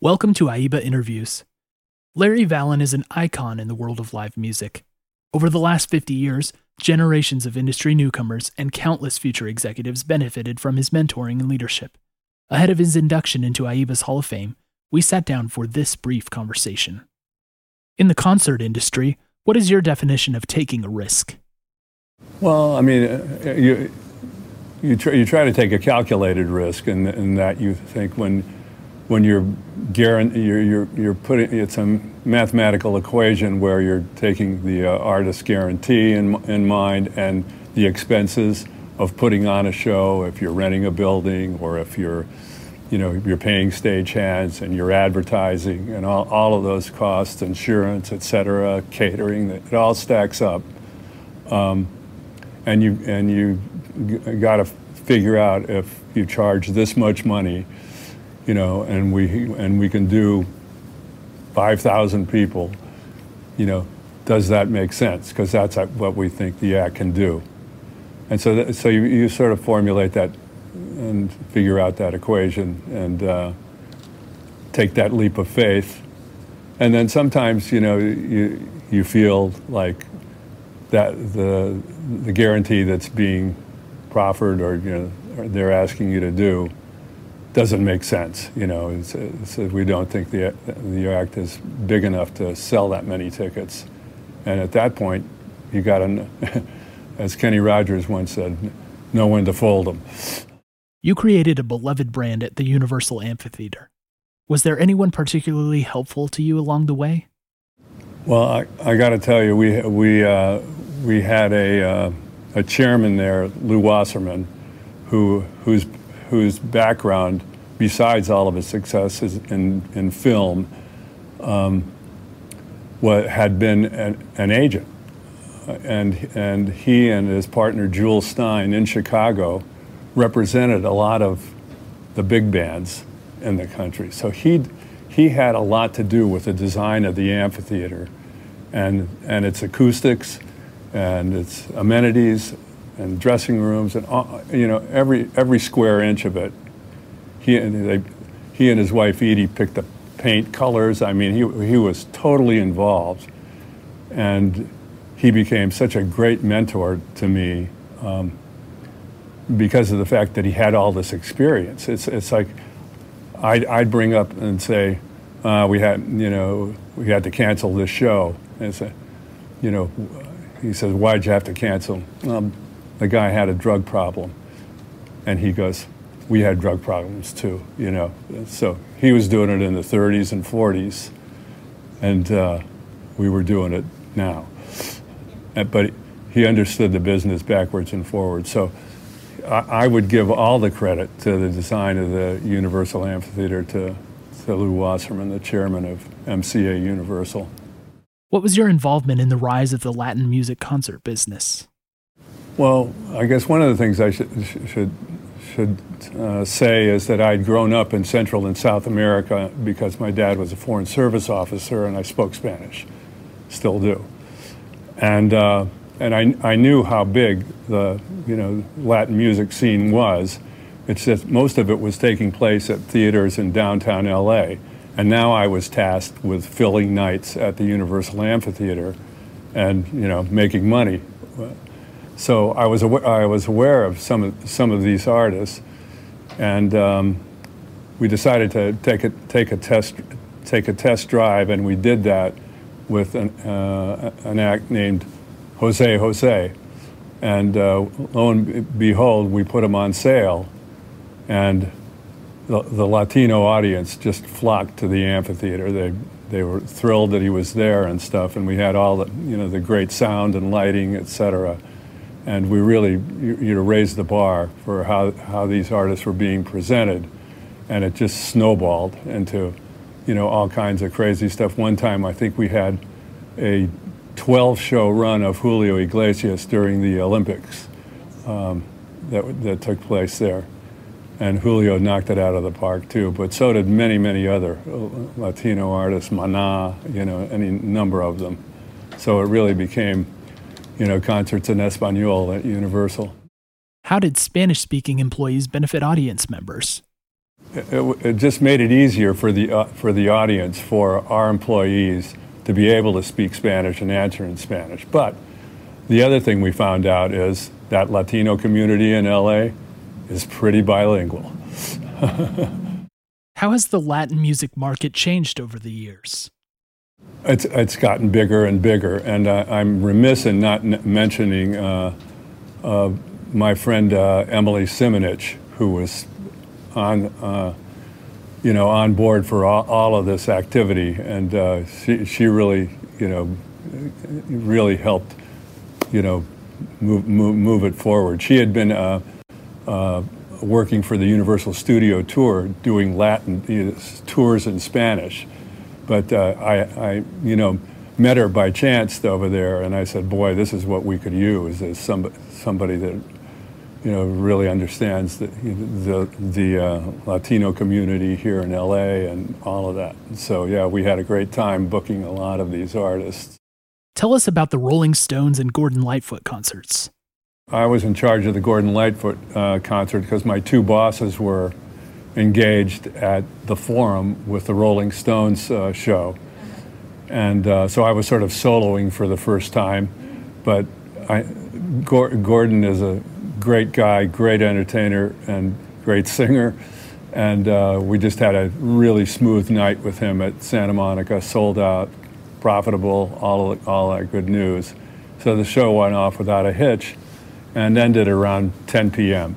Welcome to AIBA Interviews. Larry Vallon is an icon in the world of live music. Over the last 50 years, generations of industry newcomers and countless future executives benefited from his mentoring and leadership. Ahead of his induction into AIBA's Hall of Fame, we sat down for this brief conversation. In the concert industry, what is your definition of taking a risk? Well, I mean, uh, you, you, try, you try to take a calculated risk in, in that you think when when you're, you're, you're, you're putting, it's a mathematical equation where you're taking the uh, artist's guarantee in, in mind and the expenses of putting on a show if you're renting a building or if you're, you know, you're paying stagehands and you're advertising and all, all of those costs, insurance, et cetera, catering, it all stacks up. Um, and you, and you got to figure out if you charge this much money you know, and we and we can do 5,000 people, you know, does that make sense? Because that's what we think the act can do. And so, that, so you, you sort of formulate that and figure out that equation and uh, take that leap of faith. And then sometimes, you know, you, you feel like that the, the guarantee that's being proffered or, you know, they're asking you to do doesn't make sense. You know, it's, it's, we don't think the, the act is big enough to sell that many tickets. And at that point, you got to, as Kenny Rogers once said, know when to fold them. You created a beloved brand at the Universal Amphitheater. Was there anyone particularly helpful to you along the way? Well, I, I got to tell you, we, we, uh, we had a, uh, a chairman there, Lew Wasserman, who, whose whose background, besides all of his successes in, in film, um, what had been an, an agent. And, and he and his partner Jules Stein in Chicago represented a lot of the big bands in the country. So he he had a lot to do with the design of the amphitheater and, and its acoustics and its amenities and dressing rooms and you know every every square inch of it. He and they, he and his wife Edie picked the paint colors. I mean, he he was totally involved, and he became such a great mentor to me um, because of the fact that he had all this experience. It's it's like I'd, I'd bring up and say uh, we had you know we had to cancel this show and say you know he says why'd you have to cancel. Um, the guy had a drug problem. And he goes, we had drug problems too, you know. So he was doing it in the 30s and 40s, and uh, we were doing it now. But he understood the business backwards and forwards. So I, I would give all the credit to the design of the Universal Amphitheater to, to Lew Wasserman, the chairman of MCA Universal. What was your involvement in the rise of the Latin music concert business? Well, I guess one of the things I should should should uh, say is that I'd grown up in Central and South America because my dad was a foreign service officer and I spoke Spanish, still do, and uh, and I I knew how big the you know Latin music scene was. It's just most of it was taking place at theaters in downtown L.A. And now I was tasked with filling nights at the Universal Amphitheater, and you know making money so I was, aw- I was aware of some of, some of these artists, and um, we decided to take a, take, a test, take a test drive, and we did that with an, uh, an act named Jose Jose. And uh, lo and behold, we put him on sale, and the, the Latino audience just flocked to the amphitheater. They, they were thrilled that he was there and stuff, and we had all the, you know, the great sound and lighting, et cetera and we really you know raised the bar for how how these artists were being presented, and it just snowballed into you know all kinds of crazy stuff. One time I think we had a 12 show run of Julio Iglesias during the Olympics um, that that took place there. And Julio knocked it out of the park too, but so did many, many other Latino artists, Maná, you know, any number of them. So it really became you know, concerts in Espanol at Universal. How did Spanish speaking employees benefit audience members? it, it, just made it easier for the, uh, for the audience, for our employees to be able to speak Spanish and answer in Spanish. But the other thing we found out is that Latino community in LA is pretty bilingual. How has the Latin music market changed over the years? It's, it's gotten bigger and bigger, and uh, I'm remiss in not n- mentioning uh, uh, my friend uh, Emily Simonich, who was on, uh, you know, on board for all, all of this activity, and uh, she, she really, you know, really helped, you know, move, move, move it forward. She had been working for the Universal Studio Tour, doing Latin you know, tours in Spanish, but uh, I, I, you know, met her by chance over there, and I said, "Boy, this is what we could use as somebody, somebody that you know, really understands the, the, the uh, Latino community here in LA and all of that. So, yeah, we had a great time booking a lot of these artists. Tell us about the Rolling Stones and Gordon Lightfoot concerts. I was in charge of the Gordon Lightfoot uh, concert because my two bosses were engaged at the Forum with the Rolling Stones uh, show. And uh, so I was sort of soloing for the first time. But I, Gordon is a great guy, great entertainer, and great singer. And uh, we just had a really smooth night with him at Santa Monica, sold out, profitable, all, all that good news. So the show went off without a hitch and ended around 10 p.m.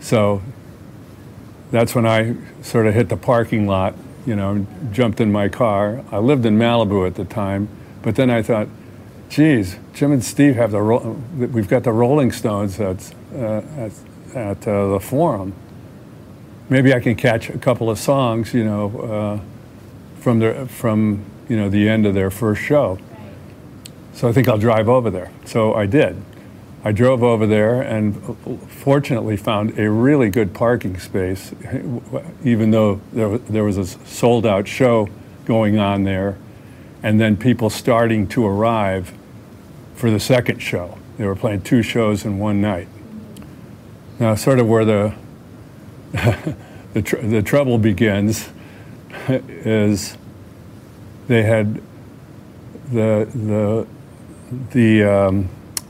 So that's when I sort of hit the parking lot, you know, jumped in my car. I lived in Malibu at the time, but then I thought, geez, Jim and Steve have the, we've got the Rolling Stones at, uh, at, at uh, the Forum. Maybe I can catch a couple of songs, you know, uh, from, the, from, you know, the end of their first show. So I think I'll drive over there. So I did. I drove over there and fortunately found a really good parking space, even though there, there was a sold out show going on there, and then people starting to arrive for the second show. They were playing two shows in one night. Now, sort of where the the, tr- the trouble begins is they had the the the um,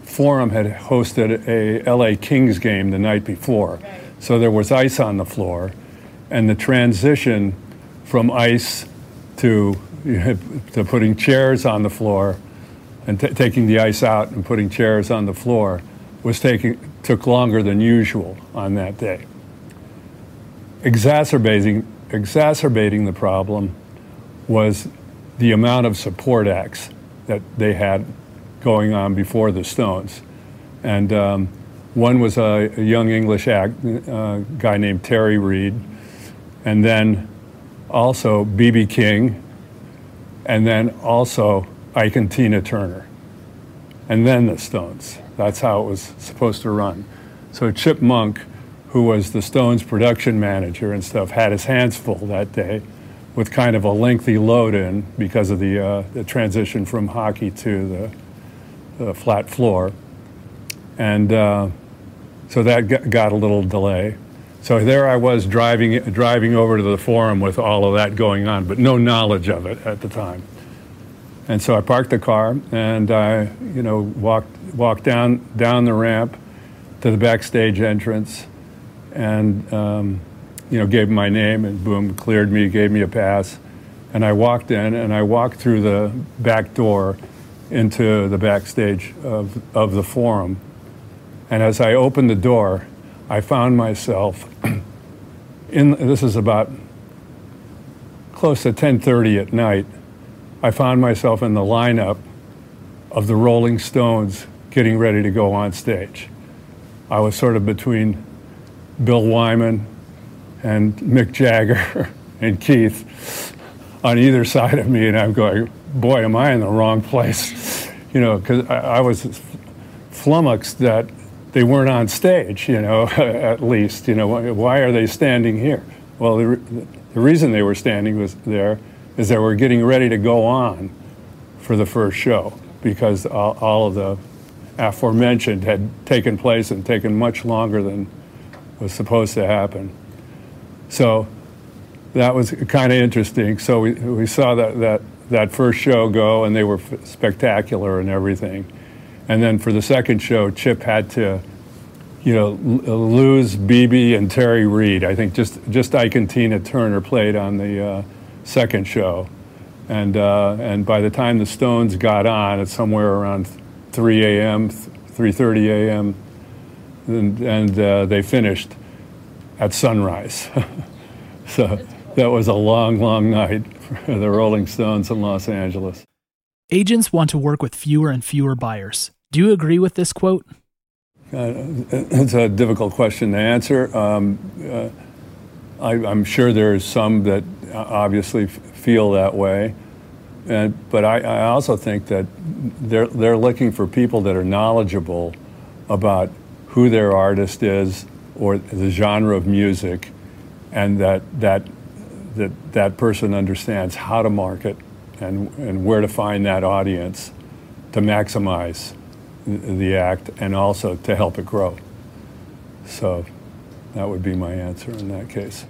forum had hosted a LA Kings game the night before, so there was ice on the floor, and the transition from ice to to putting chairs on the floor and t- taking the ice out and putting chairs on the floor was taking took longer than usual on that day. Exacerbating exacerbating the problem was the amount of support acts that they had going on before the Stones, and um, one was a, a, young English act, uh, guy named Terry Reid, and then also B.B. King, and then also Ike and Tina Turner, and then the Stones. That's how it was supposed to run. So Chip Monk, who was the Stones production manager and stuff, had his hands full that day with kind of a lengthy load in because of the, uh, the transition from hockey to the, the flat floor. And uh, so that got a little delay. So there I was driving, driving over to the forum with all of that going on, but no knowledge of it at the time. And so I parked the car and I, you know, walked walked down down the ramp to the backstage entrance, and um, you know, gave my name and boom, cleared me, gave me a pass, and I walked in and I walked through the back door into the backstage of of the forum, and as I opened the door, I found myself in. This is about close to 10:30 at night I found myself in the lineup of the Rolling Stones getting ready to go on stage. I was sort of between Bill Wyman and Mick Jagger and Keith on either side of me, and I'm going, boy, am I in the wrong place? You know, because I, I, was flummoxed that they weren't on stage, you know, at least. You know, why, are they standing here? Well, the, the reason they were standing was there is that we're getting ready to go on for the first show because all, all of the aforementioned had taken place and taken much longer than was supposed to happen. So that was kind of interesting. So we, we saw that, that, that first show go, and they were f- spectacular and everything. And then for the second show, Chip had to, you know, l- lose BB and Terry Reid. I think just, just Ike and Tina Turner played on the uh, second show. And, uh, and by the time the Stones got on, it's somewhere around 3 a.m., 3.30 a.m., and, and uh, they finished at sunrise. so that was a long, long night for the Rolling Stones in Los Angeles. Agents want to work with fewer and fewer buyers. Do you agree with this quote? Uh, it's a difficult question to answer. Um, uh, I, am sure there's some that obviously f- feel that way. And, but I, I, also think that they're, they're looking for people that are knowledgeable about who their artist is or the genre of music, and that, that, that, that person understands how to market and, and where to find that audience to maximize the act and also to help it grow. So that would be my answer in that case.